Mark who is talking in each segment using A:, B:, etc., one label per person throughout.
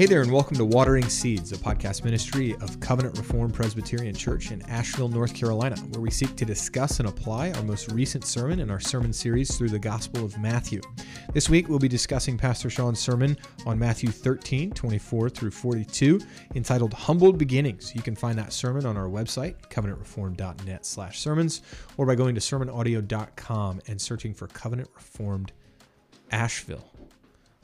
A: Hey there, and welcome to Watering Seeds, a podcast ministry of Covenant Reformed Presbyterian Church in Asheville, North Carolina, where we seek to discuss and apply our most recent sermon in our sermon series through the Gospel of Matthew. This week, we'll be discussing Pastor Sean's sermon on Matthew 13, 24 through 42, entitled Humbled Beginnings. You can find that sermon on our website, covenantreformed.net slash sermons, or by going to sermonaudio.com and searching for Covenant Reformed Asheville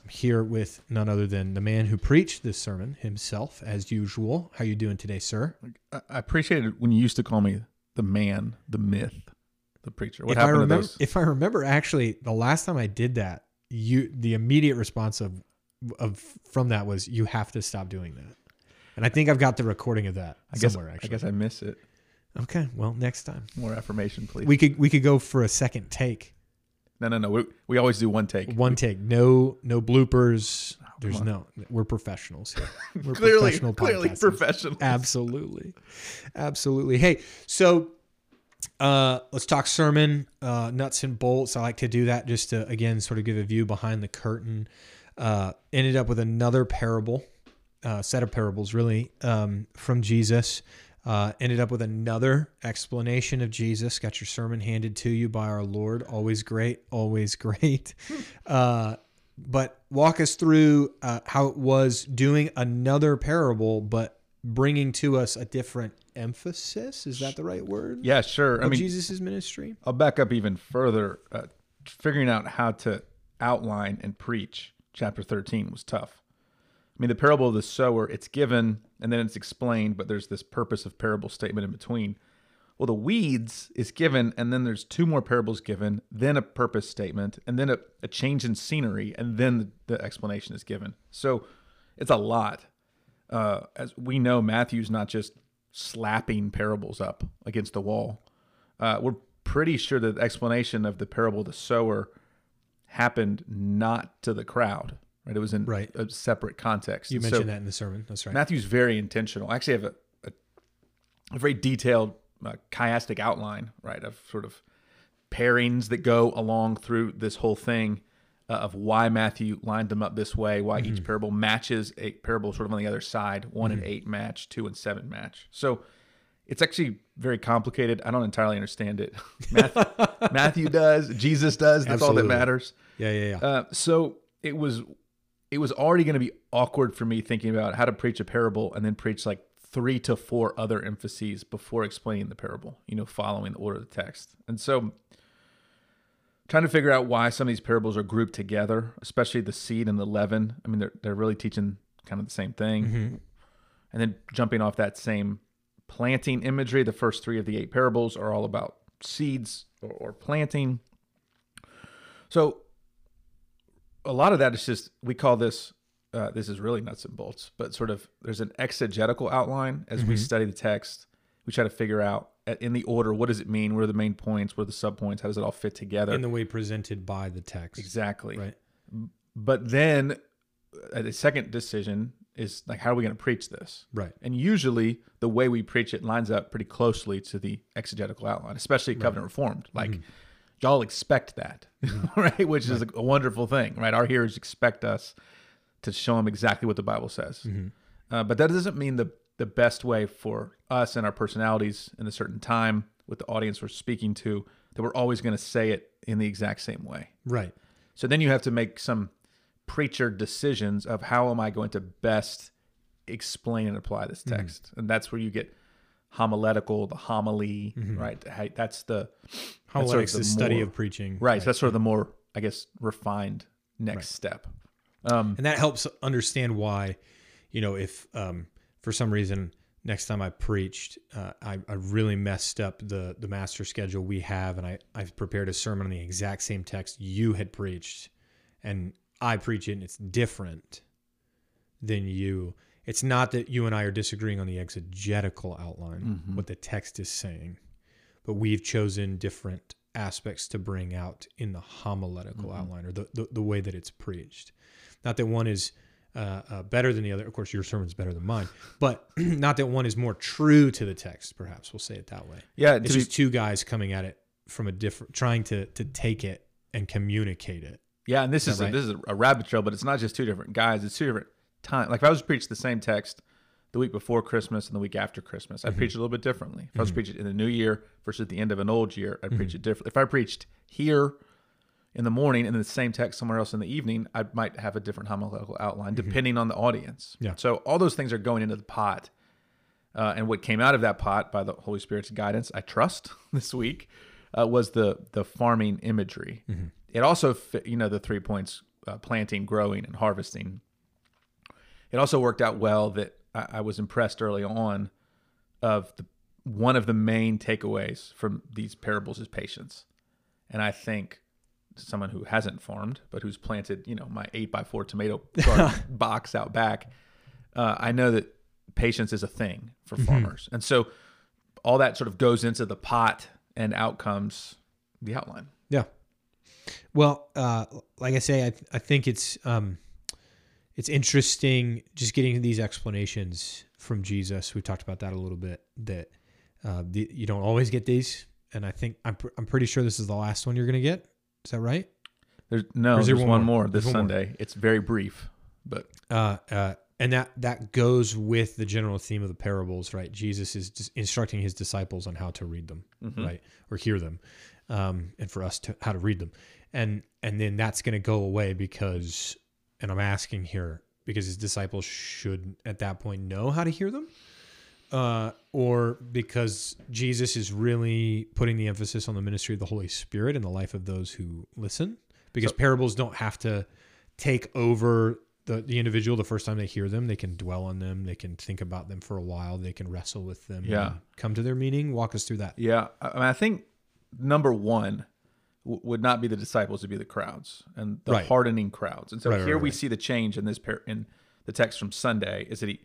A: here with none other than the man who preached this sermon himself, as usual. How you doing today, sir?
B: I I it when you used to call me the man, the myth, the preacher. What
A: if I
B: happened to
A: remember,
B: those?
A: if I remember, actually, the last time I did that, you the immediate response of of from that was, "You have to stop doing that." And I think I've got the recording of that
B: I guess
A: somewhere.
B: I guess I miss it.
A: okay. Well, next time
B: More affirmation, please.
A: we could we could go for a second take,
B: no, no, no. We, we always do one take.
A: one take. No no bloopers. There's
B: on.
A: no. We're professionals here. We're
B: clearly,
A: professional
B: clearly professional.
A: Absolutely. Absolutely. Hey, so uh let's talk sermon, uh nuts and bolts. I like to do that just to again sort of give a view behind the curtain. Uh ended up with another parable, uh set of parables really, um from Jesus. Uh, ended up with another explanation of Jesus. Got your sermon handed to you by our Lord. Always great, always great. Uh, but walk us through uh, how it was doing another parable, but bringing to us a different emphasis. Is that the right word?
B: Yeah, sure. I mean,
A: Jesus' ministry.
B: I'll back up even further. Uh, figuring out how to outline and preach chapter 13 was tough. I mean, the parable of the sower, it's given and then it's explained, but there's this purpose of parable statement in between. Well, the weeds is given, and then there's two more parables given, then a purpose statement, and then a, a change in scenery, and then the, the explanation is given. So it's a lot. Uh, as we know, Matthew's not just slapping parables up against the wall. Uh, we're pretty sure that the explanation of the parable of the sower happened not to the crowd. Right, it was in
A: Right.
B: a separate context.
A: You
B: And so
A: mentioned that in the sermon. That's right.
B: Matthew's very intentional. I actually have a, a, a very detailed uh, chiastic outline, right, of sort of pairings that go along through this whole thing uh, of why Matthew lined them up this way, why each parable matches a parable sort of on the other side. One and eight match, two and seven match. So it's actually very complicated. I don't entirely understand it. Matthew, Matthew does, Jesus does. That's all that matters.
A: yeah, yeah, yeah.
B: Uh, so it was it was already going to be awkward for me thinking about how to preach a parable and then preach like three to four other emphases before explaining the parable, you know, following the order of the text. And so trying to figure out why some of these parables are grouped together, especially the seed and the leaven. I mean, they're they're really teaching kind of the same thing.
A: Mm-hmm.
B: And then jumping off that same planting imagery, the first three of the eight parables are all about seeds or, or planting. So a lot of that is just we call this uh, this is really nuts and bolts, but sort of there's an exegetical outline as we study the text. We try to figure out in the order what does it mean, what are the main points, what are the subpoints, how does it all fit together?
A: in the way presented by the text.
B: exactly.
A: Right.
B: But then uh, the second decision is like, how are we going to preach this?
A: Right.
B: And usually the way we preach it lines up pretty closely to the exegetical outline, especially Covenant Reformed. Like, y'all expect that, right? Which is a, wonderful thing, right? Our hearers expect us to show them exactly what the Bible says. Uh, but that doesn't mean the the best way for us and our personalities in a certain time with the audience we're speaking to that we're always going to say it in the exact same way.
A: Right.
B: So then you have to make some preacher decisions of how am I going to best explain and apply this text, and that's where you get homiletical, the homily, right? That's the that's sort of
A: Homiletics
B: the
A: is study
B: more-
A: of preaching.
B: right. So that's sort of the more, I guess, refined next step. Um,
A: and that helps understand why you know if um, for some reason next time i preached uh, I, I really messed up the the master schedule we have and i i've prepared a sermon on the exact same text you had preached and i preach it and it's different than you it's not that you and i are disagreeing on the exegetical outline what the text is saying but we've chosen different aspects to bring out in the homiletical outline or the, the, the way that it's preached not that one is uh, uh, better than the other. Of course, your sermon's better than mine, but not that one is more true to the text. Perhaps we'll say it that way.
B: yeah,
A: It's
B: to be,
A: just two guys coming at it from a different, trying to to take it and communicate it.
B: yeah, and this is
A: that right?
B: a, this is a rabbit trail, but it's not just two different guys; it's two different time. Like if I was to preach the same text the week before Christmas and the week after Christmas, I'd preach it a little bit differently. If I was to preach it in the new year versus at the end of an old year, I'd preach it differently. If I preached here in the morning and the same text somewhere else in the evening, I might have a different homiletical outline depending on the audience.
A: Yeah.
B: So all those things are going into the pot. Uh, and what came out of that pot by the Holy Spirit's guidance, I trust this week, uh, was the the farming imagery. It also, fit, you know, the three points: uh, planting, growing, and harvesting. It also worked out well that I, I was impressed early on of the one of the main takeaways from these parables is patience, and I think someone who hasn't farmed but who's planted, you know, my eight by four tomato box out back, uh, I know that patience is a thing for farmers, and so all that sort of goes into the pot, and out comes the outline.
A: Yeah. Well, uh, like I say, I, I think it's um, it's interesting just getting these explanations from Jesus. We talked about that a little bit. That uh, the, you don't always get these, and I think I'm pr- I'm pretty sure this is the last one you're going to get. Is that right?
B: There's no,
A: there
B: there's
A: one
B: one
A: more?
B: more, this
A: one more.
B: Sunday. It's very brief, but
A: Uh, uh, and that that goes with the general theme of the parables, right? Jesus is just instructing his disciples on how to read them, right, or hear them, um, and for us to how to read them, and and then that's going to go away because, and I'm asking here because his disciples should at that point know how to hear them, uh, or because Jesus is really putting the emphasis on the ministry of the Holy Spirit in the life of those who listen, because parables don't have to take over the, the individual the first time they hear them. They can dwell on them. They can think about them for a while. They can wrestle with them.
B: Yeah.
A: and come to their meaning. Walk us through that.
B: yeah, I mean, I think number one w- would not be the disciples, would be the crowds and the
A: Right.
B: hardening crowds. And so
A: Right, right,
B: here we
A: right.
B: see the change in this par- in the text from Sunday is that he,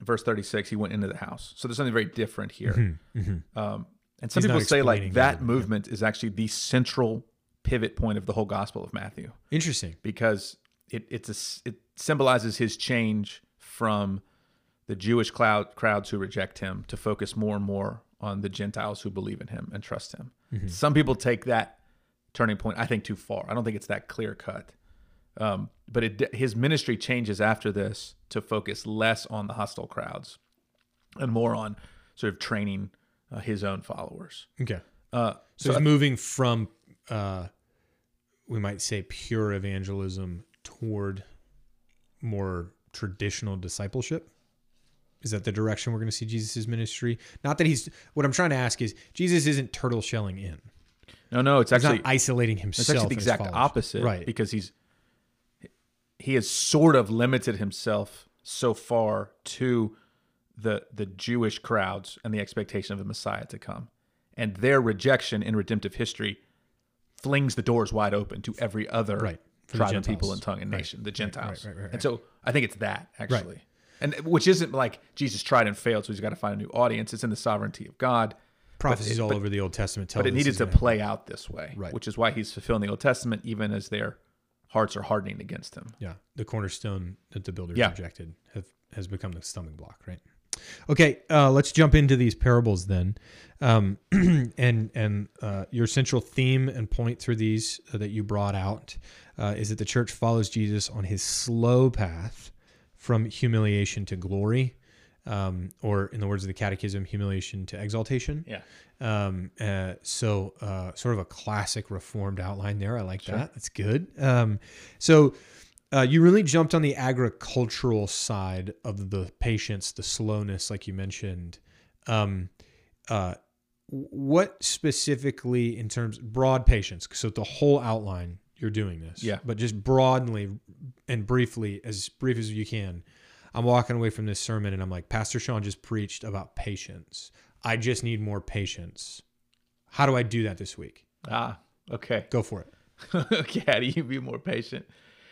B: verse 36, he went into the house. So there's something very different here. Um, and some
A: He's
B: people say like that
A: everything,
B: movement is actually the central pivot point of the whole Gospel of Matthew.
A: Interesting.
B: because it it's a it symbolizes his change from the Jewish cloud, crowds who reject him to focus more and more on the Gentiles who believe in him and trust him. Some people take that turning point, I think, too far. I don't think it's that clear cut. Um, but it, his ministry changes after this to focus less on the hostile crowds and more on sort of training uh, his own followers.
A: Okay.
B: Uh,
A: So, it's moving from, uh, we might say, pure evangelism toward more traditional discipleship. Is that the direction we're going to see Jesus' ministry? Not that he's. What I'm trying to ask is, Jesus isn't turtle shelling in.
B: No, no, it's
A: He's
B: actually
A: not isolating himself It's
B: actually the exact opposite,
A: Right.
B: Because he's he has sort of limited himself so far to the the Jewish crowds and the expectation of the Messiah to come, and their rejection in redemptive history flings the doors wide open to every other
A: Right.
B: Tribe and people and tongue and
A: Right.
B: nation, the
A: right,
B: Gentiles.
A: right, right, right.
B: And so I think it's that actually, and which isn't like Jesus tried and failed, so he's got to find a new audience. It's in the sovereignty of God.
A: Prophecies
B: it-
A: all
B: but-
A: over the Old Testament tell
B: but it needed to
A: happen.
B: play out this way,
A: Right.
B: which is why he's fulfilling the Old Testament, even as their hearts are hardening against him.
A: Yeah, the cornerstone that the builders
B: Yeah.
A: rejected have, has become the stumbling block, right? Okay, uh, let's jump into these parables then, um, and and uh, your central theme and point through these uh, that you brought out uh, is that the church follows Jesus on his slow path from humiliation to glory, um, or in the words of the Catechism, humiliation to exaltation.
B: Yeah.
A: Um, uh, so, uh, sort of a classic reformed outline there. I like that. That's good. Um, so, uh, you really jumped on the agricultural side of the patience, the slowness, like you mentioned. Um, uh, what specifically, in terms broad patience? So the whole outline, you're doing this.
B: Yeah.
A: But just broadly and briefly, as brief as you can. I'm walking away from this sermon and I'm like, Pastor Sean just preached about patience. I just need more patience. How do I do that this week?
B: Ah, okay.
A: Go for it.
B: okay, how do you be more patient?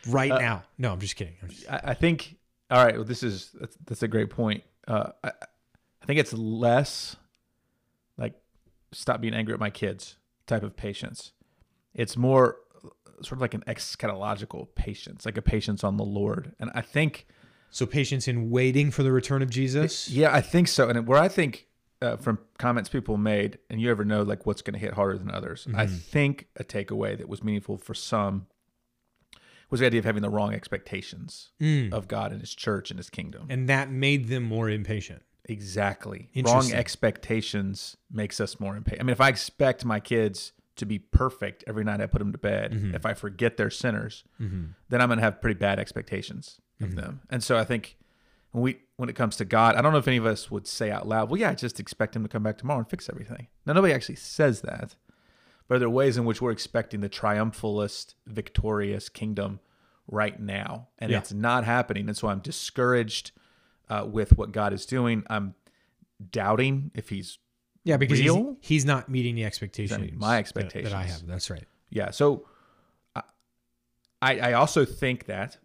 A: Right now. No, I'm just kidding. I'm just,
B: I, I think. All right. Well, this is that's, that's a great point. Uh, I, I think it's less like stop being angry at my kids type of patience. It's more sort of like an eschatological patience, like a patience on the Lord. And I think
A: so patience in waiting for the return of Jesus.
B: Yeah, I think so. And where I think uh, from comments people made, and you ever know like what's going to hit harder than others, I think a takeaway that was meaningful for some was the idea of having the wrong expectations of God and His church and His kingdom.
A: And that made them more impatient.
B: Exactly. Wrong expectations makes us more impatient. I mean, if I expect my kids to be perfect every night I put them to bed,
A: Mm-hmm.
B: if I forget they're sinners, then I'm going to have pretty bad expectations of
A: Mm-hmm.
B: them. And so I think when we when it comes to God, I don't know if any of us would say out loud, "Well, yeah, I just expect him to come back tomorrow and fix everything." Now, nobody actually says that. But there are ways in which we're expecting the triumphalist, victorious kingdom right now, and
A: Yeah.
B: it's not happening? And so I'm discouraged uh, with what God is doing. I'm doubting if He's
A: Yeah, because he's, he's not meeting the expectations.
B: my
A: that- That, I have. That's right.
B: yeah. So I I I also think that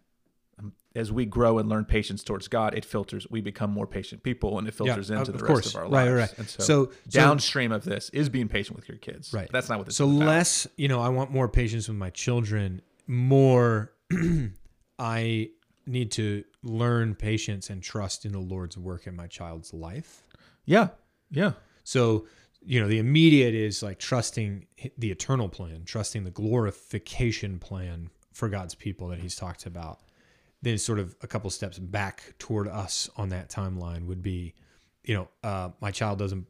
B: um, as we grow and learn patience towards God, it filters. We become more patient people, and it filters
A: of-
B: into the rest of our lives.
A: right, right.
B: And so,
A: So- so-
B: downstream of this is being patient with your kids.
A: Right.
B: That's not what this
A: So less, you know, I want more patience with my children. More, I need to learn patience and trust in the Lord's work in my child's life.
B: Yeah. Yeah.
A: So, you know, the immediate is like trusting the eternal plan, trusting the glorification plan for God's people that he's talked about. Then, sort of a couple steps back toward us on that timeline would be, you know, uh, my child doesn't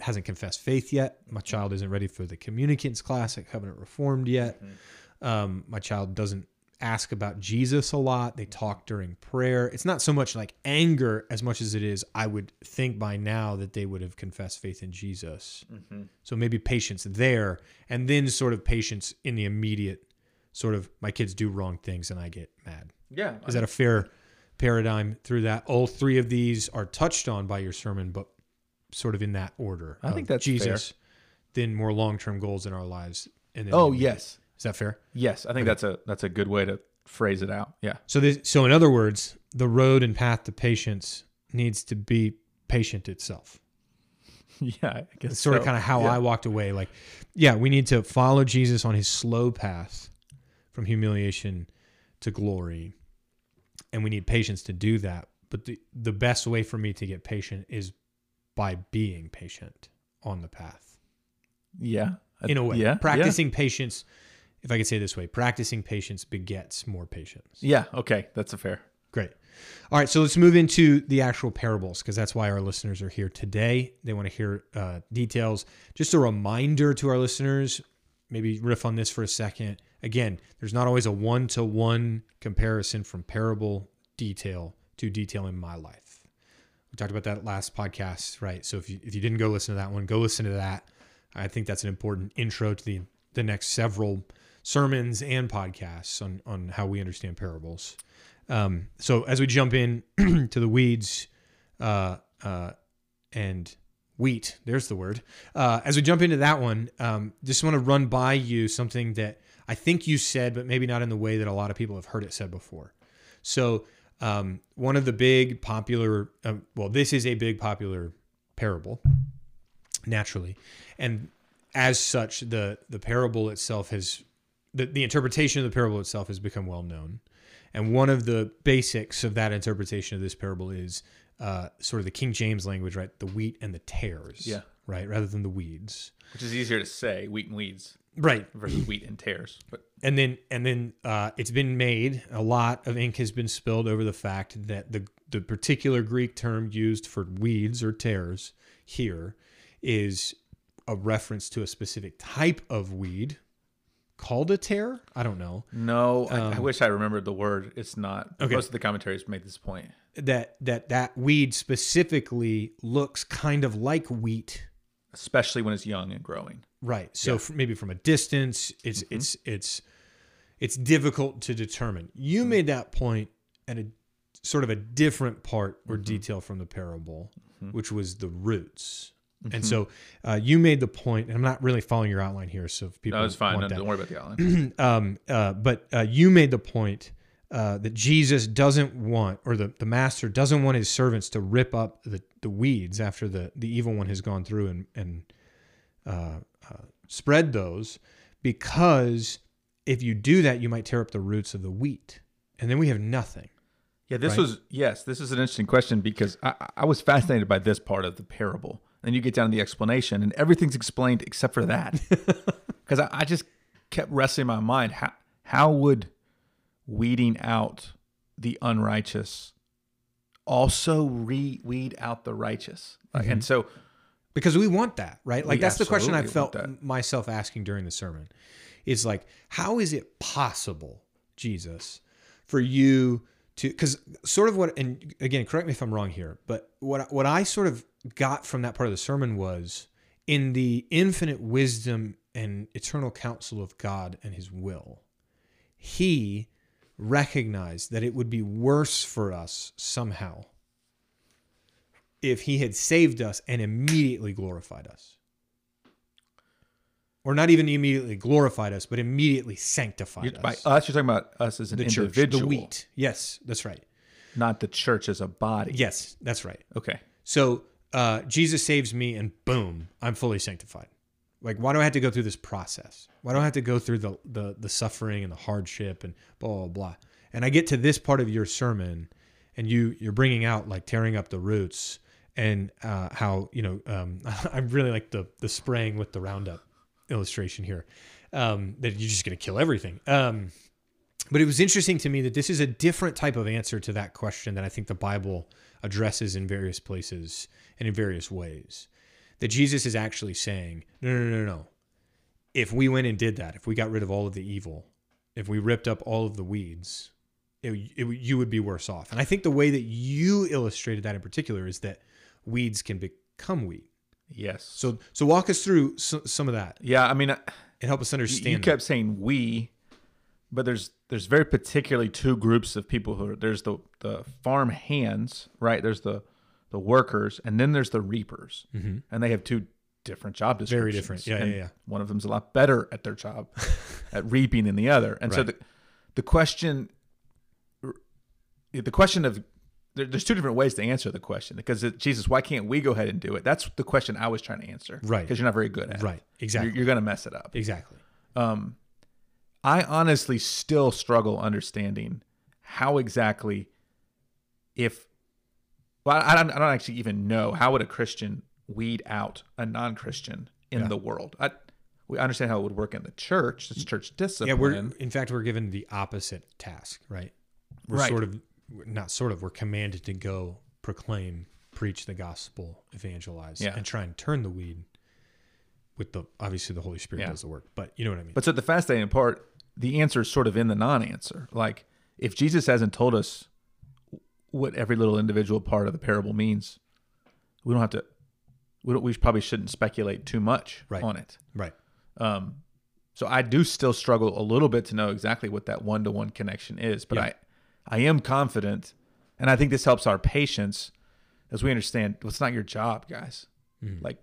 A: hasn't confessed faith yet. My child isn't ready for the communicants class at Covenant Reformed yet. Um, my child doesn't ask about Jesus a lot. They talk during prayer. It's not so much like anger as much as it is, I would think by now that they would have confessed faith in Jesus. Mm-hmm. So maybe patience there, and then sort of patience in the immediate sort of my kids do wrong things and I get mad.
B: Yeah.
A: Is that a fair paradigm through that? All three of these are touched on by your sermon, but sort of in that order.
B: I think that's
A: Jesus, then more long term goals in our lives. And then
B: oh yes.
A: Is that fair?
B: Yes. I think that's a that's a good way to phrase it out. Yeah.
A: So this, so in other words, the road and path to patience needs to be patient itself.
B: Yeah. I guess
A: It's sort of kind of how
B: Yeah.
A: I walked away. Like, yeah, we need to follow Jesus on his slow path from humiliation to glory. And we need patience to do that. But the, the best way for me to get patient is by being patient on the path.
B: Yeah.
A: In a way.
B: Yeah.
A: Practicing patience, if I could say it this way, practicing patience begets more patience.
B: Yeah. yeah. Okay. That's a fair.
A: Great. All right, so let's move into the actual parables because that's why our listeners are here today. They want to hear uh, details. Just a reminder to our listeners, maybe riff on this for a second. Again, there's not always a one to one comparison from parable detail to detail in my life. We talked about that last podcast, right? So if you, if you didn't go listen to that one, go listen to that. I think that's an important intro to the the next several sermons and podcasts on on how we understand parables. Um, so as we jump in to the weeds uh, uh, and wheat, there's the word. Uh, as we jump into that one, um, just want to run by you something that I think you said, but maybe not in the way that a lot of people have heard it said before. So um, one of the big popular, uh, well, this is a big popular parable, naturally, and as such, the the parable itself has the, the interpretation of the parable itself has become well known. And one of the basics of that interpretation of this parable is uh, sort of the King James language, right? The wheat and the tares,
B: Yeah.
A: right, rather than the weeds,
B: Which is easier to say, wheat and weeds
A: right?
B: versus wheat and tares. But
A: And then and then uh, it's been made. A lot of ink has been spilled over the fact that the the particular Greek term used for weeds or tares here is a reference to a specific type of weed called a tear. I don't know.
B: no, I, I um, wish I remembered the word. It's not.
A: Um, Okay.
B: Most of the commentaries make this point.
A: that that that weed specifically looks kind of like wheat
B: especially when it's young and growing.
A: right so f maybe from a distance it's mm-hmm. it's it's it's difficult to determine you mm-hmm. made that point at a sort of a different part or mm-hmm. detail from the parable which was the roots and so uh, you made the point and i'm not really following your outline here so if people
B: No, it's fine.
A: want
B: No,
A: that
B: don't worry about the outline.
A: um, uh, but uh, you made the point uh, that Jesus doesn't want, or the, the master doesn't want his servants to rip up the, the weeds after the, the evil one has gone through and, and uh, uh, spread those, because if you do that, you might tear up the roots of the wheat. And then we have nothing.
B: Yeah, this
A: Right.
B: was yes, this is an interesting question because I, I was fascinated by this part of the parable. And you get down to the explanation, and everything's explained except for that. Because I, I just kept wrestling in my mind how how would weeding out the unrighteous also re- weed out the righteous. Like, And mm-hmm. so
A: because we want that, right? Like that's the question I felt myself asking during the sermon. Is like, how is it possible, Jesus, for you to? Because sort of what, and again, correct me if I'm wrong here, but what what I sort of got from that part of the sermon was in the infinite wisdom and eternal counsel of God and His will, He recognized that it would be worse for us somehow if he had saved us and immediately glorified us. Or not even immediately glorified us, but immediately sanctified
B: you're,
A: us.
B: by us, you're talking about us as an
A: the church,
B: individual,
A: the wheat. Yes, that's right.
B: not the church as a body.
A: Yes, that's right.
B: Okay.
A: So uh, Jesus saves me, and boom, I'm fully sanctified. Like, why do I have to go through this process? Why do I have to go through the the, the suffering and the hardship and blah blah blah? And I get to this part of your sermon, and you you're bringing out like tearing up the roots and uh, how you know um, I really like the the spraying with the Roundup illustration here. Um, that you're just going to kill everything. Um, but it was interesting to me that this is a different type of answer to that question that I think the Bible addresses in various places and in various ways. That Jesus is actually saying, no, no, no, no. If we went and did that, if we got rid of all of the evil, if we ripped up all of the weeds, it, it, you would be worse off. And I think the way that you illustrated that in particular is that weeds can become wheat.
B: Yes.
A: So, so walk us through so, some of that
B: yeah, I mean, I-
A: and help us understand.
B: you
A: that.
B: kept saying we, but there's there's very particularly two groups of people who are there's the the farm hands, right? There's the the workers, and then there's the reapers, mm-hmm. and they have two different job descriptions.
A: Very different. Yeah, yeah, yeah.
B: One of them's a lot better at their job at reaping than the other, and so the the question the question of there, there's two different ways to answer the question because it, Jesus, why can't we go ahead and do it? That's the question I was trying to answer,
A: Right.
B: Because you're not very good at it,
A: Right. Exactly.
B: You're, you're going to mess it up.
A: exactly.
B: Um, I honestly still struggle understanding how exactly, if, well, I don't, I don't actually even know how would a Christian weed out a non-Christian in
A: Yeah.
B: the world. I, we understand how it would work in the church. It's church discipline.
A: Yeah, we're in fact we're given the opposite task, right? We're
B: Right.
A: sort of not sort of we're commanded to go proclaim, preach the gospel, evangelize,
B: Yeah.
A: and try and turn the weed with the obviously the Holy Spirit
B: Yeah.
A: does the work. But you know what I mean?
B: But so the fascinating part, the answer is sort of in the non-answer. Like if Jesus hasn't told us what every little individual part of the parable means, we don't have to. We don't. We probably shouldn't speculate too much
A: Right.
B: on it.
A: right.
B: Um, so I do still struggle a little bit to know exactly what that one-to-one connection is, but
A: Yeah.
B: I, I am confident, and I think this helps our patience as we understand. Well, it's not your job, guys. Like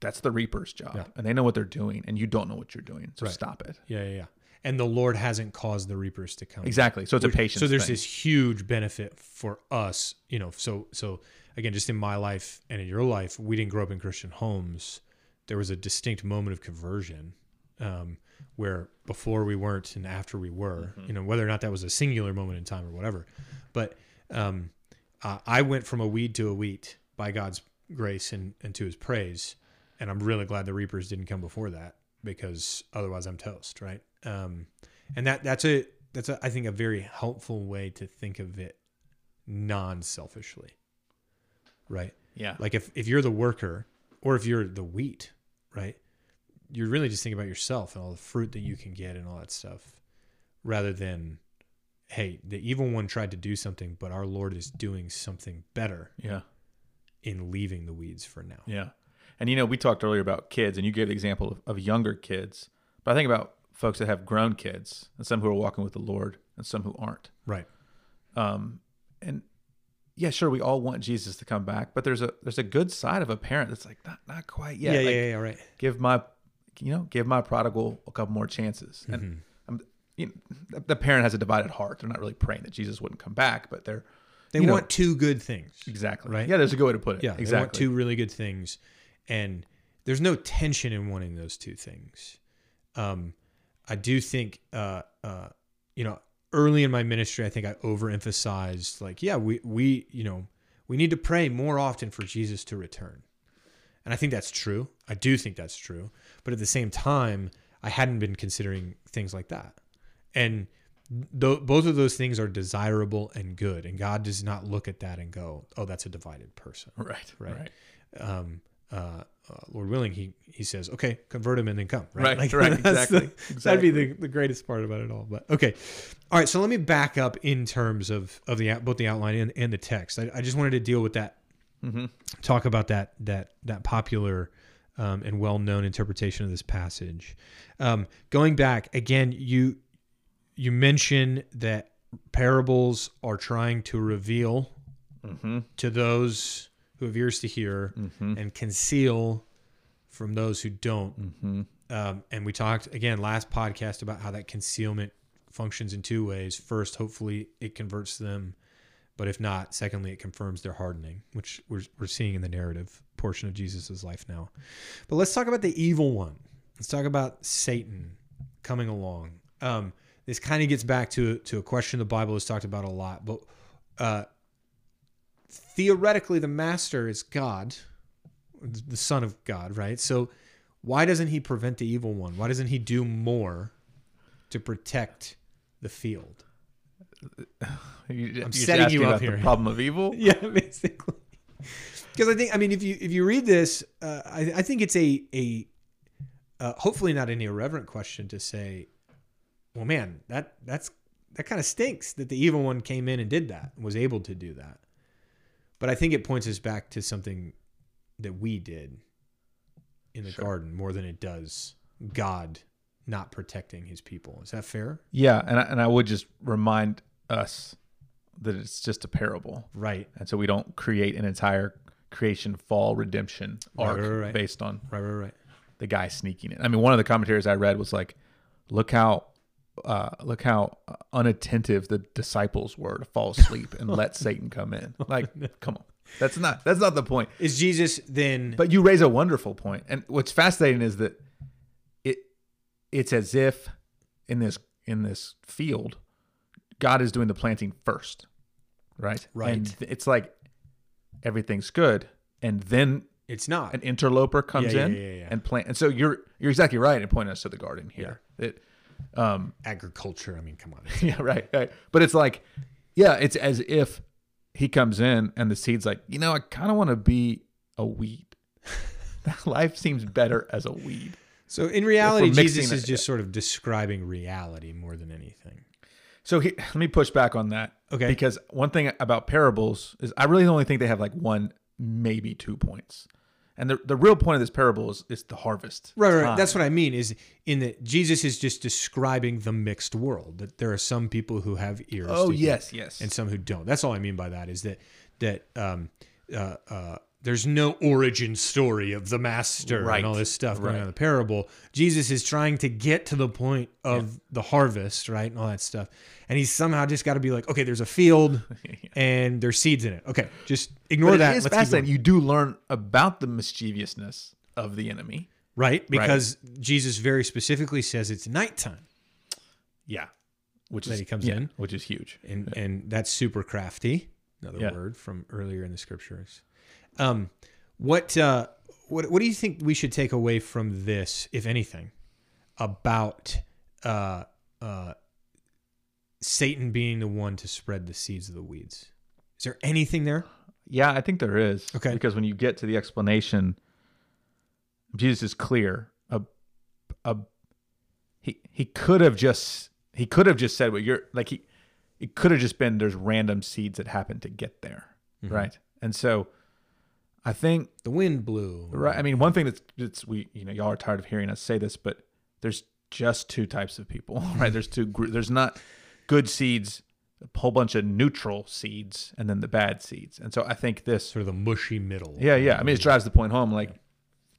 B: that's the reaper's job,
A: Mm-hmm. Yeah.
B: and they know what they're doing, and you don't know what you're doing. So
A: Right.
B: stop it.
A: Yeah, yeah, yeah. And the Lord hasn't caused the reapers to come.
B: Exactly. So it's a patience.
A: So there's
B: thing.
A: this huge benefit for us, you know. So so again, just in my life and in your life, we didn't grow up in Christian homes. There was a distinct moment of conversion, um, where before we weren't and after we were,
B: Mm-hmm.
A: you know, whether or not that was a singular moment in time or whatever. But um, uh, I went from a weed to a wheat by God's grace and, and to His praise, and I'm really glad the reapers didn't come before that because otherwise I'm toast, right? Um, and that that's a that's a, I think a very helpful way to think of it non-selfishly, right?
B: yeah.
A: Like if if you're the worker or if you're the wheat, right? You're really just thinking about yourself and all the fruit that you can get and all that stuff, rather than, hey, the evil one tried to do something, but our Lord is doing something better
B: yeah.
A: in leaving the weeds for now.
B: Yeah. And you know, we talked earlier about kids, and you gave the example of, of younger kids, but I think about folks that have grown kids, and some who are walking with the Lord, and some who aren't.
A: Right.
B: Um, and yeah, sure, we all want Jesus to come back, but there's a there's a good side of a parent that's like not not quite yet.
A: Yeah. Yeah.
B: Like,
A: Yeah. yeah, right.
B: Give my, you know, give my prodigal a couple more chances.
A: Mm-hmm.
B: And I'm, you know, the- parent has a divided heart. They're not really praying that Jesus wouldn't come back, but they're
A: They
B: you know,
A: want two good things.
B: exactly
A: Right?
B: Yeah, there's a good way to put it.
A: Yeah,
B: exactly.
A: They want two really good things, and there's no tension in wanting those two things. Um, I do think, uh, uh, you know, early in my ministry, I think I overemphasized, like, yeah, we we you know we need to pray more often for Jesus to return, and I think that's true. I do think that's true, but at the same time, I hadn't been considering things like that, and th- both of those things are desirable and good, and God does not look at that and go, "Oh, that's a divided person."
B: Right.
A: Right. Um, uh, uh, Lord willing, he he says, "Okay, convert him and then come."
B: Right, right,
A: that's
B: exactly,
A: the-
B: exactly.
A: That'd be the, the greatest part about it all. But okay, all right. So let me back up in terms of of the both the outline and, and the text. I, I just wanted to deal with that.
B: Mm-hmm.
A: Talk about that that that popular um, and well known interpretation of this passage. Um, going back again, you you mention that parables are trying to reveal
B: Mm-hmm.
A: to those who have ears to hear
B: Mm-hmm.
A: and conceal from those who don't.
B: Mm-hmm.
A: Um, and we talked again last podcast about how that concealment functions in two ways. First, hopefully it converts them, but if not, secondly, it confirms their hardening, which we're, we're seeing in the narrative portion of Jesus's life now. But let's talk about the evil one. Let's talk about Satan coming along. Um, this kind of gets back to to a question the Bible has talked about a lot, but uh, theoretically, the master is God, the Son of God, right? So why doesn't he prevent the evil one? Why doesn't he do more to protect the field?
B: You,
A: I'm setting you up here.
B: The problem of evil.
A: Yeah, basically. Because I think, I mean, if you if you read this, uh, I, I think it's a a uh, hopefully not an irreverent question to say, well, man, that that's that kind of stinks that the evil one came in and did that and was able to do that. But I think it points us back to something that we did in the
B: Sure.
A: garden more than it does God not protecting His people. Is that fair?
B: Yeah, and I, and I would just remind us that it's just a parable,
A: Right.
B: and so we don't create an entire creation fall redemption arc
A: right, right.
B: based on
A: Right. Right. Right.
B: the guy sneaking in. I mean, one of the commentaries I read was like, "Look how, uh, look how unattentive the disciples were to fall asleep and let Satan come in." Like, come on, that's not that's not the point.
A: Is Jesus then?
B: But you raise a wonderful point, and what's fascinating is that it it's as if in this in this field, God is doing the planting first, right?
A: Right.
B: And it's like everything's good, and then
A: it's not.
B: an interloper comes
A: Yeah, yeah,
B: in
A: yeah,
B: and plant. And so you're you're exactly right in pointing us to the garden here. It, um,
A: agriculture. I mean, come on.
B: yeah, right, right. But it's like, yeah, it's as if he comes in and the seed's like, you know, I kind of want to be a weed. Life seems better as a weed.
A: So in reality,
B: If we're mixing
A: Jesus is
B: it-
A: just sort of describing reality more than anything.
B: So he, let me push back on that.
A: Okay.
B: Because one thing about parables is I really only think they have like one, maybe two points. And the, the real point of this parable is, is the harvest.
A: Right, right.
B: time.
A: That's what I mean. Is in that Jesus is just describing the mixed world. That there are some people who have ears.
B: Oh,
A: to hear
B: yes, yes.
A: and some who don't. That's all I mean by that. Is that that um, uh, uh, there's no origin story of the master
B: Right.
A: and all this stuff going
B: Right.
A: on in the parable. Jesus is trying to get to the point of the harvest, right, and all that stuff. And he's somehow just got to be like, okay, there's a field and there's seeds in it. Okay, just ignore
B: But it
A: that.
B: is
A: Let's
B: fascinating. You do learn about the mischievousness of the enemy.
A: right? Because Jesus very specifically says it's nighttime.
B: Yeah. Which
A: That
B: is
A: he comes
B: yeah,
A: in.
B: which is huge.
A: and and that's super crafty. Another
B: Yeah.
A: word from earlier in the scriptures. Um, what uh, what what do you think we should take away from this, if anything, about uh, uh, Satan being the one to spread the seeds of the weeds? Is there anything there?
B: Yeah, I think there is.
A: Okay.
B: Because when you get to the explanation, Jesus is clear. A, a, he he could have just he could have just said what you're like he it could have just been there's random seeds that happen to get there.
A: Mm-hmm.
B: Right. And so I think
A: The wind blew.
B: Right. I mean, one thing that's that's we you know y'all are tired of hearing us say this, but there's just two types of people, right? There's two. There's not good seeds, a whole bunch of neutral seeds, and then the bad seeds. And so I think this.
A: Sort of the mushy middle.
B: Yeah, yeah. I mean, it drives the point home. Like,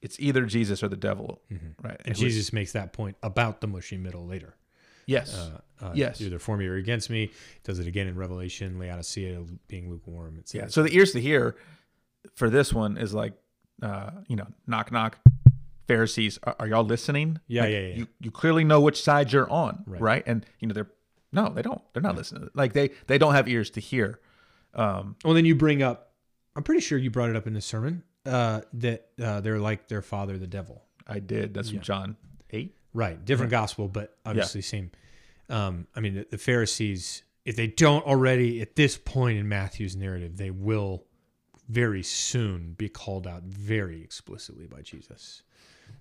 B: it's either Jesus or the devil, right?
A: And Jesus makes that point about the mushy middle later.
B: yes,
A: Uh, uh,
B: Yes.
A: Either for me or against me. Does it again in Revelation, Laodicea being lukewarm. It's
B: yeah. So the ears to hear for this one is like, uh, you know, knock knock. Pharisees, are, are y'all listening?
A: Yeah,
B: Like,
A: yeah, yeah.
B: You you clearly know which side you're on,
A: Right.
B: right? And you know they're no, they don't. They're not listening. Like they they don't have ears to hear. Um,
A: Well, then you bring up, I'm pretty sure you brought it up in the sermon, uh, that uh, they're like their father, the devil.
B: I did. That's
A: Yeah.
B: from John eight.
A: Right. Different gospel, but obviously same. Um, I mean, the, the Pharisees, if they don't already at this point in Matthew's narrative, they will very soon be called out very explicitly by Jesus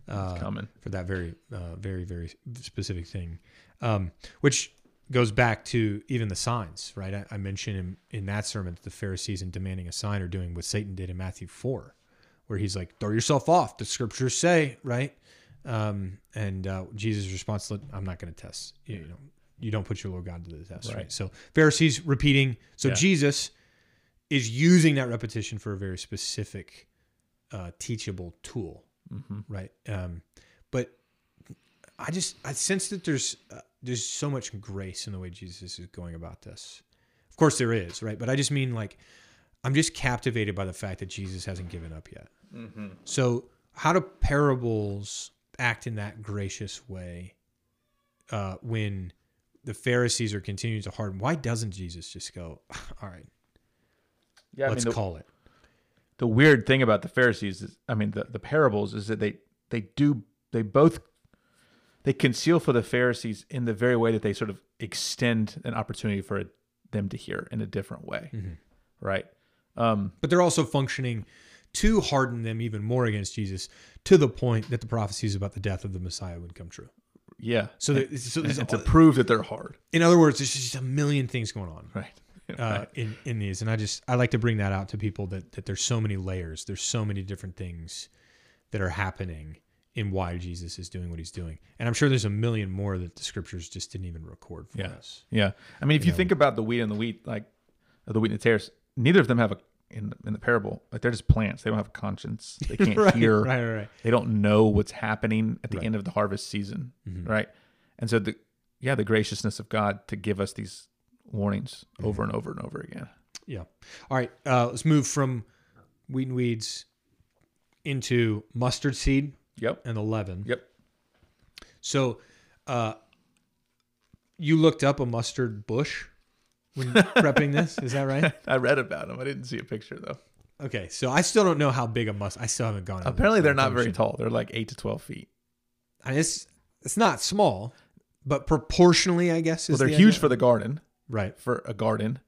A: uh,
B: coming.
A: for that very, uh, very, very specific thing, um, which goes back to even the signs, right? I, I mentioned in, in that sermon that the Pharisees in demanding a sign are doing what Satan did in Matthew 4, where he's like, throw yourself off. The scriptures say, right? Um, and uh, Jesus' response, I'm not going to test. You, you know, you don't put your Lord God to the test, right?
B: Right.
A: So Pharisees repeating. So
B: Yeah.
A: Jesus is using that repetition for a very specific, uh, teachable tool,
B: Mm-hmm.
A: right? Um, but I just I sense that there's uh, there's so much grace in the way Jesus is going about this. Of course there is, right? But I just mean like I'm just captivated by the fact that Jesus hasn't given up yet.
B: Mm-hmm.
A: So how do parables act in that gracious way uh, when the Pharisees are continuing to harden? Why doesn't Jesus just go, all right,
B: Yeah,
A: let's
B: mean, the,
A: call it?
B: the weird thing about the Pharisees is, I mean, the, the parables is that they they do they both they conceal for the Pharisees in the very way that they sort of extend an opportunity for them to hear in a different way,
A: Mm-hmm.
B: right? Um,
A: But they're also functioning to harden them even more against Jesus to the point that the prophecies about the death of the Messiah would come true.
B: yeah.
A: So, there, so
B: and, and to prove that they're hard,
A: in other words, there's just a million things going on
B: right?
A: uh, in in these, and I just I like to bring that out to people that that there's so many layers, there's so many different things that are happening in why Jesus is doing what he's doing, and I'm sure there's a million more that the scriptures just didn't even record for
B: Yeah.
A: us.
B: Yeah, I mean, if you,
A: know.
B: think about the wheat and the wheat, like the wheat and the tares, neither of them have a in in the parable. Like they're just plants. They don't have a conscience. They can't
A: right,
B: hear.
A: right, right, right.
B: They don't know what's happening at the
A: Right.
B: end of the harvest season,
A: Mhm.
B: right? And so the yeah, the graciousness of God to give us these warnings
A: Mm-hmm.
B: over and over and over again.
A: Yeah. All right. Uh, let's move from wheat and weeds into mustard seed
B: Yep.
A: and the leaven.
B: Yep.
A: So, uh, you looked up a mustard bush when prepping this. Is that right?
B: I read about them. I didn't see a picture though.
A: Okay. So I still don't know how big a must. I still haven't gone.
B: Apparently, they're not very tall. They're like eight to twelve feet.
A: I mean, it's it's not small, but proportionally, I guess.
B: Well, they're
A: the
B: huge
A: idea.
B: for the garden,
A: right.
B: for a garden,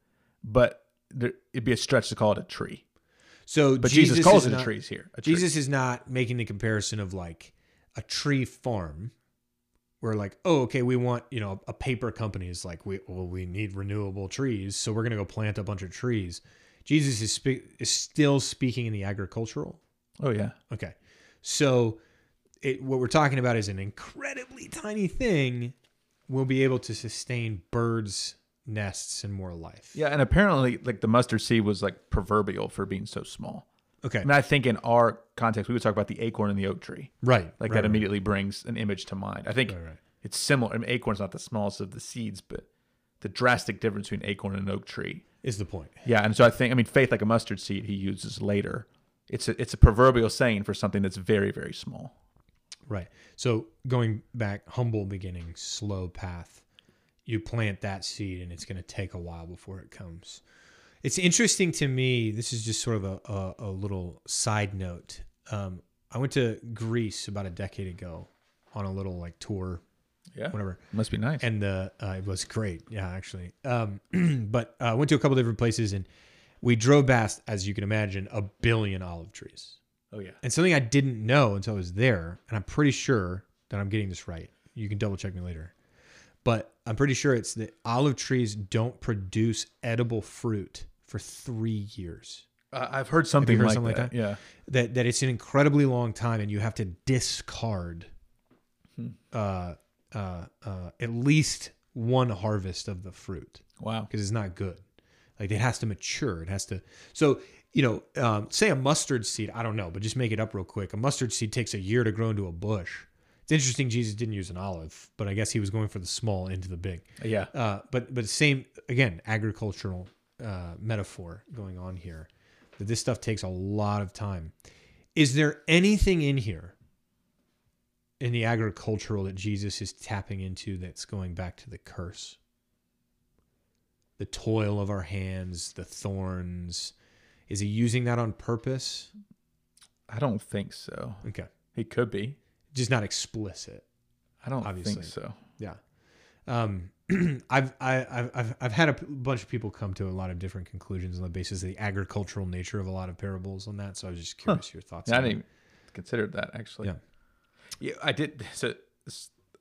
B: but there, it'd be a stretch to call it a tree.
A: So,
B: But Jesus, calls
A: is
B: it a
A: not-
B: trees here. Tree.
A: Jesus is not making the comparison of like a tree farm where like, oh, okay, we want, you know, a paper company is like, we, well, we need renewable trees. So we're going to go plant a bunch of trees. Jesus is, spe- is still speaking in the agricultural.
B: Oh yeah.
A: Okay. So it, what we're talking about is an incredibly tiny thing We'll be able to sustain birds, nests, and more life.
B: Yeah, and apparently, like the mustard seed was like proverbial for being so small.
A: Okay.
B: I mean, I think in our context, we would talk about the acorn and the oak tree.
A: right.
B: Like
A: right,
B: that
A: right,
B: immediately brings an image to mind. I think
A: Right, right.
B: it's similar. I mean, acorn's not the smallest of the seeds, but the drastic difference between acorn and an oak tree.
A: Is the point.
B: Yeah, and so I think, I mean, faith like a mustard seed, he uses later. It's a, it's a proverbial saying for something that's very, very small.
A: Right. So going back, humble beginning, slow path. You plant that seed, and it's going to take a while before it comes. It's interesting to me. This is just sort of a, a, a little side note. Um, I went to Greece about a decade ago on a little like tour,
B: Yeah,
A: whatever,
B: must be nice.
A: and the uh, it was great. Yeah, actually. Um, but I uh, went to a couple different places, and we drove past, as you can imagine, a billion olive trees.
B: oh yeah,
A: And something I didn't know until I was there, and I'm pretty sure that I'm getting this right. You can double check me later. But I'm pretty sure it's that olive trees don't produce edible fruit for three years.
B: uh, I've heard something,
A: heard
B: like,
A: something like
B: that.
A: that?
B: Yeah,
A: That that it's an incredibly long time, and you have to discard
B: Hmm.
A: uh, uh, uh, at least one harvest of the fruit
B: wow.
A: because it's not good. Like it has to mature. It has to. So you know, um, say a mustard seed. I don't know, but just make it up real quick. A mustard seed takes a year to grow into a bush. It's interesting. Jesus didn't use an olive, but I guess he was going for the small into the big.
B: Yeah,
A: Uh, but but same again, agricultural uh, metaphor going on here. That this stuff takes a lot of time. Is there anything in here in the agricultural that Jesus is tapping into that's going back to the curse? The toil of our hands, the thorns. Is he using that on purpose?
B: I don't think so.
A: Okay.
B: He could be.
A: Just not explicit.
B: I don't
A: Obviously.
B: think so.
A: Yeah. Um, I've, I, I've, I've, I've had a p- bunch of people come to a lot of different conclusions on the basis of the agricultural nature of a lot of parables on that. So I was just curious your thoughts.
B: Yeah, I didn't consider that actually.
A: Yeah.
B: Yeah, I did. So,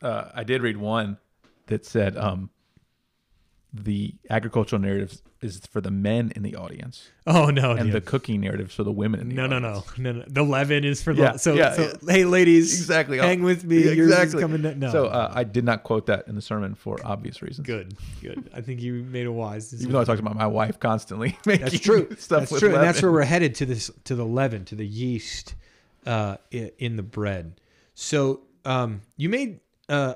B: uh, I did read one that said um, the agricultural narrative is for the men in the audience,
A: Oh no,
B: and
A: yeah.
B: the cooking narrative for the women in the
A: no, no,
B: audience.
A: no, no, no. The leaven is for the
B: Yeah,
A: so,
B: yeah,
A: so hey ladies,
B: Exactly.
A: hang with me.
B: Yeah,
A: Yours is
B: exactly.
A: No,
B: So uh, I did not quote that in the sermon for obvious reasons.
A: good, good. I think you made a wise decision.
B: Even though I talked about my wife constantly making
A: That's true.
B: stuff
A: that's
B: with
A: true, and that's where we're headed to this to the leaven, to the yeast uh, in the bread. So um, you made, uh,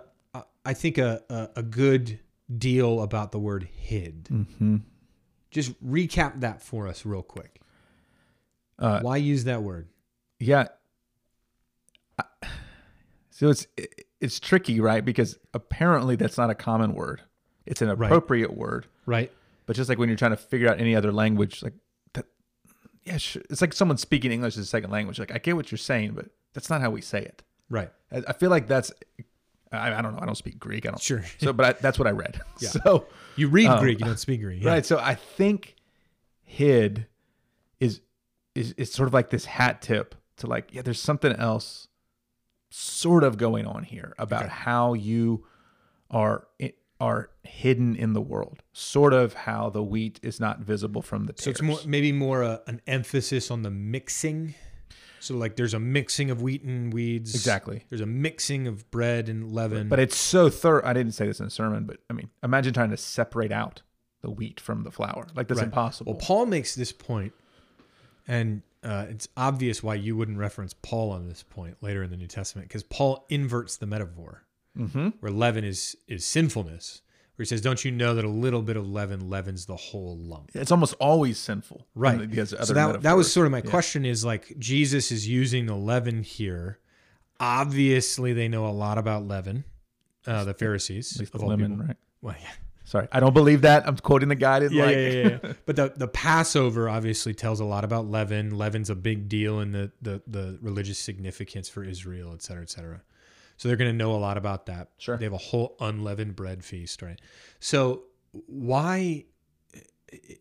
A: I think, a, a a good deal about the word hid.
B: Mhm.
A: Just recap that for us real quick.
B: Uh,
A: Why use that word?
B: Yeah. So it's it's tricky, right? Because apparently that's not a common word. It's an
A: Right.
B: appropriate word,
A: Right?
B: but just like when you're trying to figure out any other language, like that, yeah, sure. it's like someone speaking English as a second language. Like I get what you're saying, but that's not how we say it.
A: Right.
B: I, I feel like that's. I, I don't know. I don't speak Greek. I don't.
A: Sure.
B: So, but I, that's what I read.
A: Yeah.
B: So
A: You read
B: Um,
A: Greek, you don't speak Greek. Yeah.
B: Right. So I think hid is is is sort of like this hat tip to like, yeah, there's something else sort of going on here about
A: Okay.
B: how you are are hidden in the world. Sort of how the wheat is not visible from the.
A: So it's more maybe more a, an emphasis on the mixing. So like there's a mixing of wheat and weeds.
B: Exactly.
A: There's a mixing of bread and leaven.
B: But it's so thorough. I didn't say this in a sermon, but I mean, imagine trying to separate out the wheat from the flour. Like that's
A: Right.
B: impossible.
A: Well, Paul makes this point, and uh, it's obvious why you wouldn't reference Paul on this point later in the New Testament, because Paul inverts the metaphor,
B: mm-hmm.
A: where leaven is is sinfulness, where he says, "Don't you know that a little bit of leaven leavens the whole lump?"
B: It's almost always sinful.
A: Right.
B: And Because other
A: So that, that was sort of my
B: Yeah.
A: question: is like Jesus is using the leaven here. Obviously, they know a lot about leaven. Uh, the Pharisees,
B: At least
A: of
B: the
A: all
B: women,
A: people.
B: right?
A: Well, yeah.
B: Sorry, I don't believe that. I'm quoting the guy.
A: Yeah,
B: like.
A: yeah, yeah, yeah. But the, the Passover obviously tells a lot about leaven. Leaven's a big deal in the, the, the religious significance for Israel, et cetera, et cetera. So they're going to know a lot about that.
B: Sure.
A: They have a whole unleavened bread feast, right? So why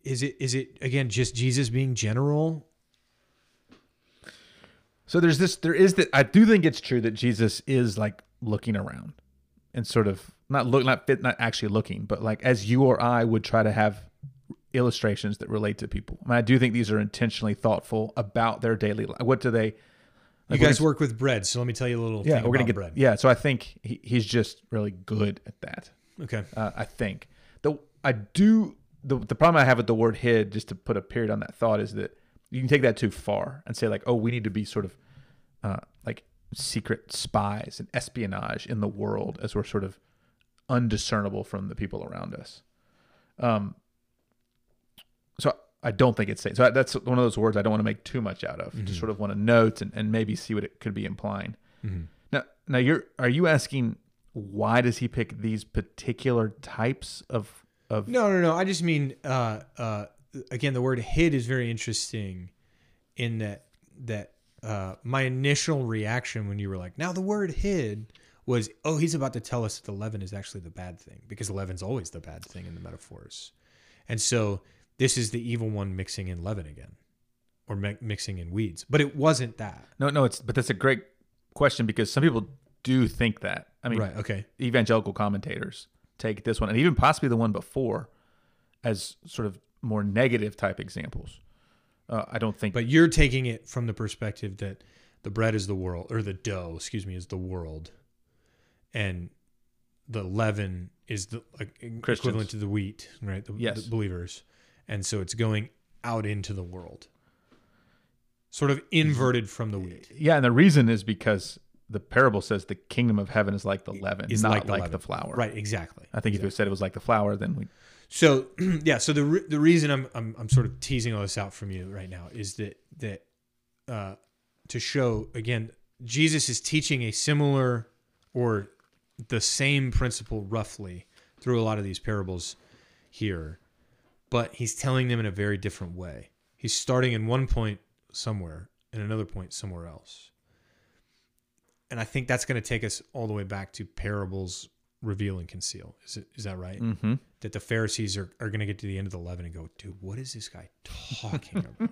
A: is it is it again just Jesus being general?
B: So there's this. There is that. I do think it's true that Jesus is like looking around and sort of not look, not fit, not actually looking, but like as you or I would try to have illustrations that relate to people. I mean, I do think these are intentionally thoughtful about their daily life. What do they?
A: You
B: like, we're
A: guys
B: gonna-
A: work with bread, so let me tell you a little
B: Yeah,
A: thing
B: we're gonna get.
A: bread.
B: Yeah, so I think he, he's just really good at that.
A: Okay.
B: Uh, I think the I do the the problem I have with the word hid, just to put a period on that thought, is that you can take that too far and say like, oh, we need to be sort of uh, like secret spies and espionage in the world as we're sort of undiscernible from the people around us. Um. So I don't think it's safe. So that's one of those words I don't want to make too much out of.
A: Mhm.
B: Just sort of want to note and, and maybe see what it could be implying.
A: Mhm.
B: Now, now you're are you asking why does he pick these particular types of of
A: No, no, no. I just mean, uh, uh, again, the word "hid" is very interesting, in that that uh, my initial reaction when you were like, "Now the word hid," was, "Oh, he's about to tell us that the leaven is actually the bad thing," because leaven's always the bad thing in the metaphors, and so this is the evil one mixing in leaven again, or mi- mixing in weeds. But it wasn't that,
B: No, no, it's but that's a great question because some people do think that. I mean,
A: right? Okay,
B: evangelical commentators take this one and even possibly the one before as sort of more negative type examples. Uh, I don't think
A: but you're taking it from the perspective that the bread is the world, or the dough, excuse me, is the world, and the leaven is the like, equivalent to the wheat, right? The,
B: Yes.
A: the believers, and so it's going out into the world, sort of inverted from the wheat.
B: yeah, and the reason is because the parable says the kingdom of heaven is like the leaven,
A: Is
B: not
A: like
B: like,
A: the
B: the, flour.
A: Right, exactly.
B: I think if you said it was like the flour, then we
A: So yeah, so the re- the reason I'm, I'm I'm sort of teasing all this out from you right now is that that uh, to show again Jesus is teaching a similar or the same principle roughly through a lot of these parables here, but he's telling them in a very different way. He's starting in one point somewhere and another point somewhere else. And I think that's going to take us all the way back to parables reveal and conceal. Is it is that right?
B: Mm-hmm.
A: That the Pharisees are, are going to get to the end of the leaven and go, dude, what is this guy talking about?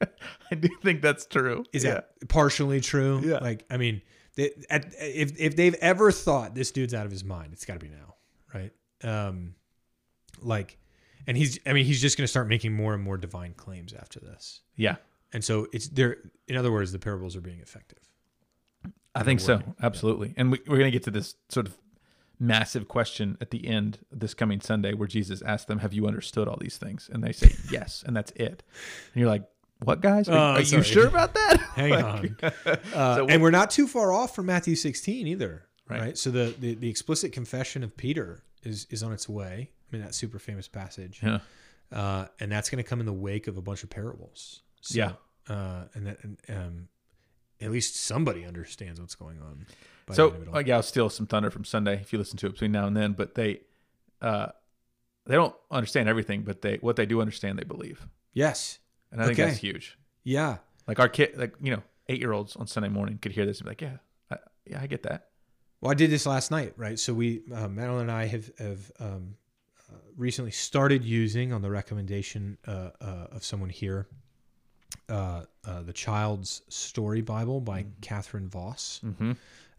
B: I do think that's true.
A: Is
B: Yeah.
A: that partially true?
B: Yeah.
A: Like, I mean, they, at, if if they've ever thought this dude's out of his mind, it's got to be now, right? Um, like, and he's, I mean, he's just going to start making more and more divine claims after this,
B: Yeah.
A: and so it's there. In other words, the parables are being effective.
B: I think so. Absolutely. And we, we're going to get to this sort of massive question at the end this coming Sunday where Jesus asked them, Have you understood all these things? And they say, Yes. And that's it. And you're like, What, guys? Are,
A: Oh,
B: are you sure about that?
A: Hang
B: Like,
A: on. Uh,
B: So
A: and we're not too far off from Matthew 16 either,
B: Right.
A: right? So the, the the explicit confession of Peter is is on its way. I mean, that super famous passage.
B: Yeah.
A: uh, and that's going to come in the wake of a bunch of parables. So,
B: Yeah.
A: uh, and that and, um, at least somebody understands what's going on. by the
B: So,
A: end of it all.
B: like, I'll steal some thunder from Sunday if you listen to it between now and then. But they, uh, they don't understand everything, but they what they do understand, they believe,
A: yes,
B: and I think that's huge.
A: yeah,
B: Like our kid, like you know, eight year olds on Sunday morning could hear this and be like, "Yeah, I, yeah, I get that."
A: Well, I did this last night, right? So we, uh, Madeline and I have have um, uh, recently started using, on the recommendation uh, uh, of someone here, uh, uh, the Child's Story Bible by Catherine Vos.
B: Mm-hmm.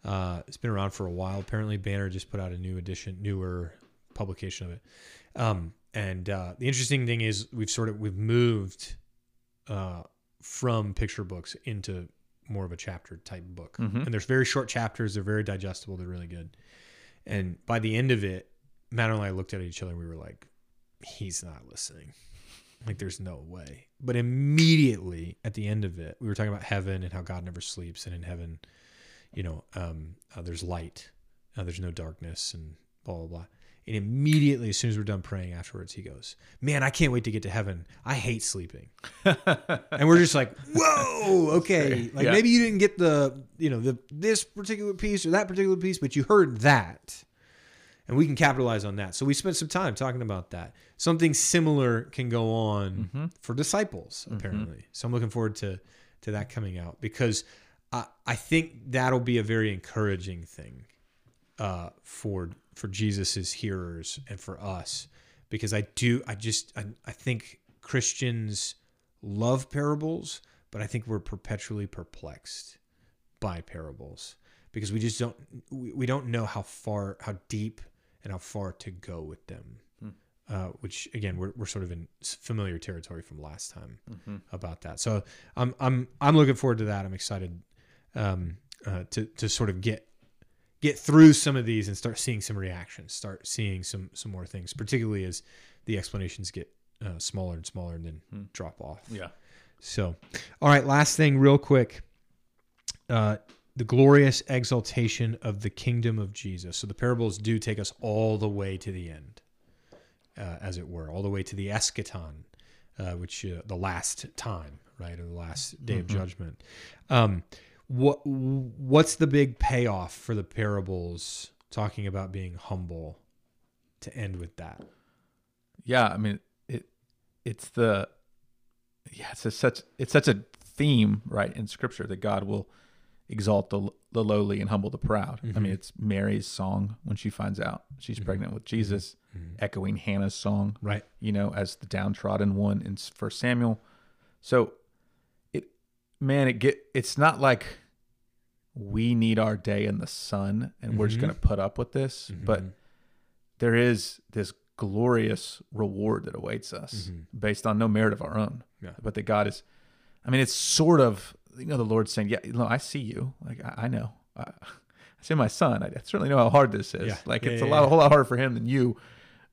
A: Uh, it's been around for a while. Apparently, Banner just put out a new edition, newer publication of it. Um, and uh, the interesting thing is, we've sort of we've moved uh, from picture books into more of a chapter type book.
B: Mhm.
A: And there's very short chapters. They're very digestible. They're really good. And by the end of it, Matt and I looked at each other and we were like, "He's not listening." Like, there's no way. But immediately at the end of it, we were talking about heaven and how God never sleeps, and in heaven, you know, um, uh, there's light, uh, there's no darkness, and blah blah blah. And immediately, as soon as we're done praying afterwards, he goes, "Man, I can't wait to get to heaven. I hate sleeping." and we're just like, "Whoa, okay." Like
B: Yeah.
A: maybe you didn't get the, you know, the this particular piece or that particular piece, but you heard that, and we can capitalize on that. So we spent some time talking about that. Something similar can go on for disciples, apparently. So I'm looking forward to to that coming out because I I think that'll be a very encouraging thing uh, for for Jesus's hearers and for us because I do I just I, I think Christians love parables, but I think we're perpetually perplexed by parables because we just don't we, we don't know how far how deep and how far to go with them. Uh, which again we're, we're sort of in familiar territory from last time about that. So I'm I'm I'm looking forward to that. I'm excited um, uh, to to sort of get get through some of these and start seeing some reactions, start seeing some some more things, particularly as the explanations get uh, smaller and smaller and then drop off.
B: yeah.
A: So, all right, last thing, real quick. Uh, the glorious exaltation of the kingdom of Jesus. So the parables do take us all the way to the end, uh, as it were, all the way to the eschaton, uh, which uh, the last time, right, or the last day of judgment. Um, what what's the big payoff for the parables? Talking about being humble, to end with that.
B: Yeah, I mean it. It's the yeah. It's a, such it's such a theme, right, in Scripture that God will exalt the the lowly and humble the proud. I mean, mm-hmm. it's Mary's song when she finds out she's mm-hmm. pregnant with Jesus, mm-hmm. echoing Hannah's song,
A: Right.
B: you know, as the downtrodden one in First Samuel. So, man, it get it's not like we need our day in the sun and we're just mm-hmm. going to put up with this, mm-hmm. but there is this glorious reward that awaits us mm-hmm. based on no merit of our own.
A: Yeah.
B: But that God is, I mean, it's sort of, you know, the Lord saying, Yeah, no, I see you. Like, I, I know. I, I see my son. I, I certainly know how hard this is.
A: Yeah.
B: Like,
A: Yeah,
B: it's a lot, a whole lot harder for him than you.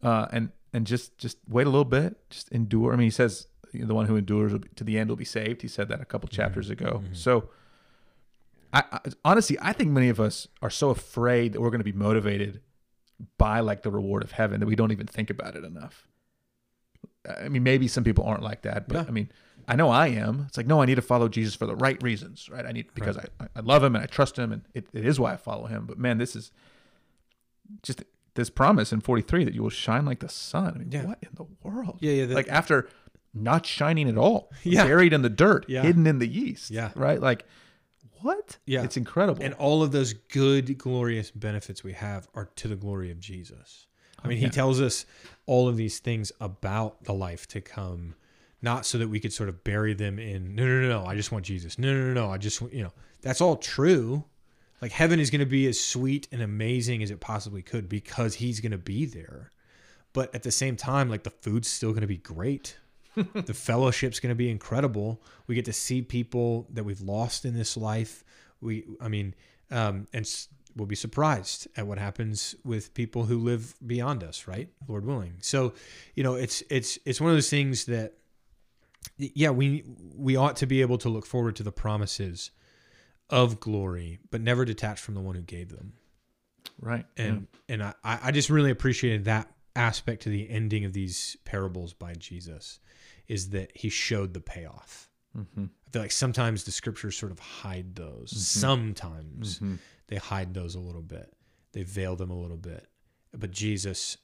B: Uh, and, and just, just wait a little bit, just endure. I mean, he says, the one who endures will be- to the end will be saved. He said that a couple
A: Mm-hmm.
B: chapters ago. So, I, I honestly, I think many of us are so afraid that we're going to be motivated by like the reward of heaven that we don't even think about it enough. I mean, maybe some people aren't like that, but
A: Yeah.
B: I mean, I know I am. It's like, no, I need to follow Jesus for the right reasons, right? I need because I, I love him and I trust him, and it, it is why I follow him. But man, this is just this promise in 43 that you will shine like the sun. I mean,
A: Yeah.
B: what in the world?
A: Yeah, yeah, the-
B: like after not shining at all,
A: Yeah.
B: buried in the dirt,
A: Yeah.
B: hidden in the yeast.
A: Yeah.
B: Right. Like, what?
A: Yeah.
B: It's incredible.
A: And all of those good, glorious benefits we have are to the glory of Jesus. I oh, mean, he tells us all of these things about the life to come, not so that we could sort of bury them in, no, no, no, no, I just want Jesus. No, no, no, no, I just, want, you know, that's all true. Like heaven is going to be as sweet and amazing as it possibly could because he's going to be there. But at the same time, like the food's still going to be great. The fellowship's going to be incredible. We get to see people that we've lost in this life. We, I mean, um, and we'll be surprised at what happens with people who live beyond us, right? Lord willing. So, you know, it's it's it's one of those things that, yeah, we we ought to be able to look forward to the promises of glory, but never detached from the one who gave them
B: right.
A: and and I, I just really appreciated that aspect to the ending of these parables by Jesus is that he showed the payoff.
B: Mm-hmm.
A: I feel like sometimes the scriptures sort of hide those. Sometimes they hide those a little bit. They veil them a little bit. But Jesus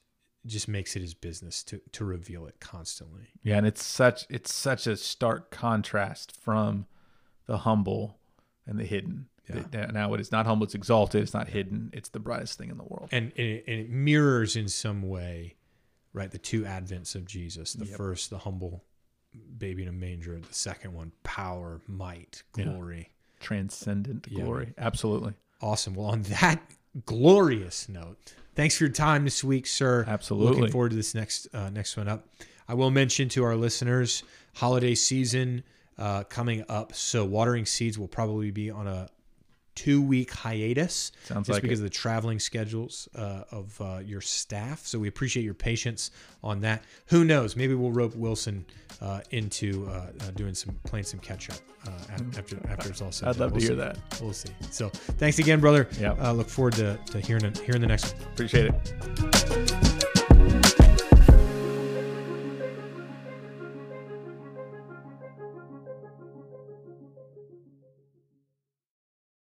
A: just makes it his business to to reveal it constantly.
B: Yeah, and it's such it's such a stark contrast from the humble and the hidden.
A: Yeah.
B: That- Now it is not humble; it's exalted. It's not hidden. It's the brightest thing in the world.
A: And, and, it, and it mirrors in some way, right, the two advents of Jesus. The
B: Yep.
A: first, the humble baby in a manger. The second one, power, might,
B: Yeah.
A: glory.
B: Transcendent
A: Yeah,
B: glory. Absolutely.
A: Awesome. Well, on that glorious note, thanks for your time this week, sir.
B: Absolutely.
A: Looking forward to this next uh, next one up. I will mention to our listeners, holiday season uh, coming up. So watering seeds will probably be on a two week hiatus.
B: Sounds
A: just
B: like
A: because
B: it.
A: of the traveling schedules uh, of uh, your staff. So we appreciate your patience on that. Who knows? Maybe we'll rope Wilson uh, into uh, uh, doing some playing some catch up uh, after after it's all said.
B: I'd love to
A: We'll
B: hear
A: see.
B: that.
A: We'll see. So thanks again, brother.
B: Yeah.
A: Uh, look forward to, to hearing hearing the next one.
B: Appreciate it.